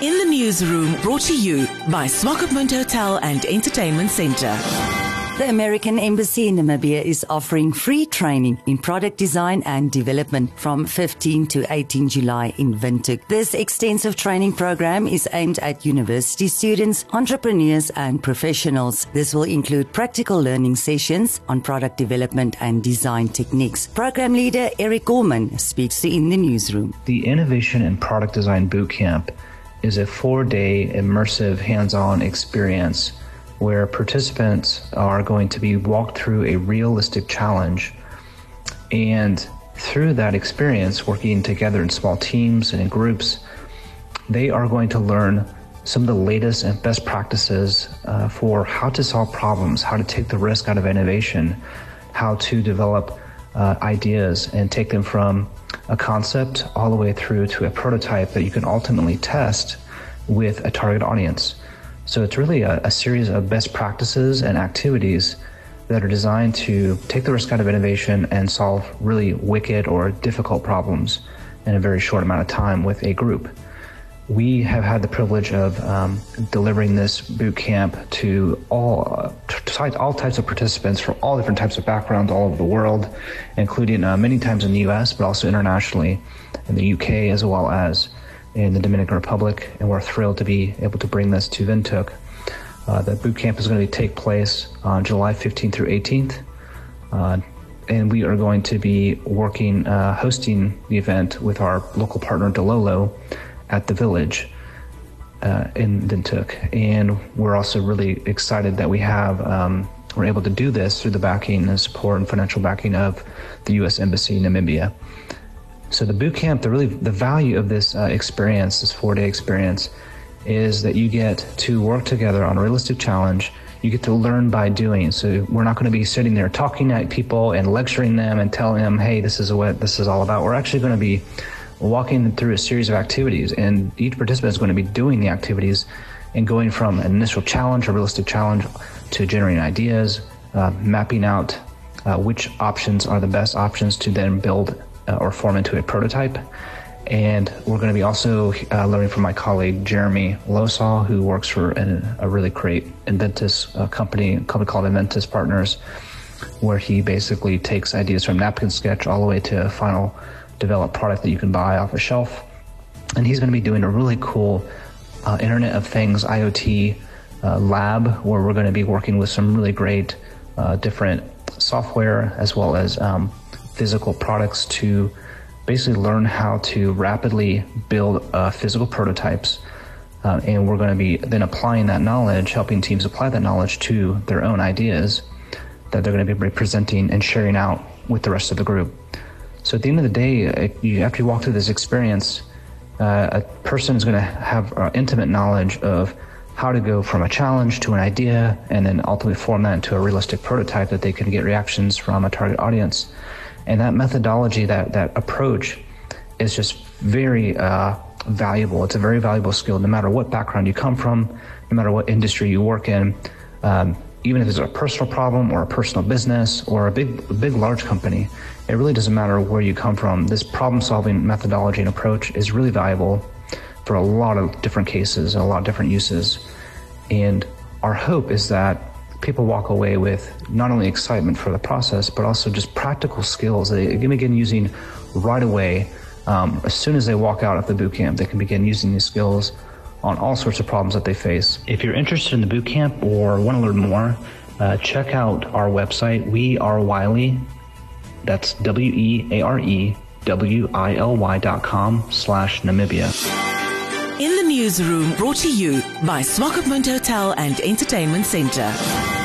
In the newsroom, brought to you by Swakopmund Hotel and Entertainment Centre. The American Embassy in Namibia is offering free training in product design and development from 15 to 18 July in Windhoek. This extensive training program is aimed at university students, entrepreneurs, and professionals. This will include practical learning sessions on product development and design techniques. Program leader Eric Gorman speaks to In the Newsroom. The Innovation and Product Design Bootcamp is a four day immersive hands on experience where participants are going to be walked through a realistic challenge. And through that experience, working together in small teams and in groups, they are going to learn some of the latest and best practices uh, for how to solve problems, how to take the risk out of innovation, how to develop uh, ideas and take them from a concept all the way through to a prototype that you can ultimately test with a target audience. So it's really a, a, series of best practices and activities that are designed to take the risk out of innovation and solve really wicked or difficult problems in a very short amount of time with a group. We have had the privilege of um, delivering this boot camp to all uh, all types of participants from all different types of backgrounds all over the world, including uh, many times in the U.S. but also internationally, in the U.K. as well as in the Dominican Republic. And we're thrilled to be able to bring this to Windhoek. Uh, the boot camp is going to take place on July 15th through 18th. Uh, and we are going to be working, uh, hosting the event with our local partner, Delolo at the village uh, in Windhoek. And we're also really excited that we have, um, we're able to do this through the backing and support and financial backing of the U.S. Embassy in Namibia. So the boot camp, the really the value of this uh, experience, this four day experience, is that you get to work together on a realistic challenge. You get to learn by doing. So we're not going to be sitting there talking at people and lecturing them and telling them, "Hey, this is what this is all about." We're actually going to be walking through a series of activities, and each participant is going to be doing the activities and going from an initial challenge, a realistic challenge, to generating ideas, uh, mapping out uh, which options are the best options to then build uh, or form into a prototype. And we're going to be also uh, learning from my colleague Jeremy Losaw, who works for an, a really great Enventys uh, company, company called Enventys Partners, where he basically takes ideas from napkin sketch all the way to a final developed product that you can buy off a shelf. And he's going to be doing a really cool uh, Internet of Things IoT uh, lab where we're going to be working with some really great uh, different software as well as um, physical products to basically learn how to rapidly build uh, physical prototypes. Uh, and we're going to be then applying that knowledge, helping teams apply that knowledge to their own ideas that they're going to be presenting and sharing out with the rest of the group. So at the end of the day, it, you, after you walk through this experience, uh, a person is going to have uh, intimate knowledge of how to go from a challenge to an idea and then ultimately form that into a realistic prototype that they can get reactions from a target audience. And that methodology, that, that approach is just very uh, valuable. It's a very valuable skill no matter what background you come from, no matter what industry you work in. Um, even if it's a personal problem or a personal business or a big, big, large company, it really doesn't matter where you come from. This problem solving methodology and approach is really valuable for a lot of different cases a lot of different uses. And our hope is that people walk away with not only excitement for the process, but also just practical skills they can begin using right away. Um, as soon as they walk out of the boot camp, they can begin using these skills on all sorts of problems that they face. If you're interested in the boot camp or want to learn more, uh, check out our website. We are Wily. That's W E A R E W I L Y dot com slash Namibia. In the newsroom, brought to you by Swakopmund Hotel and Entertainment Centre.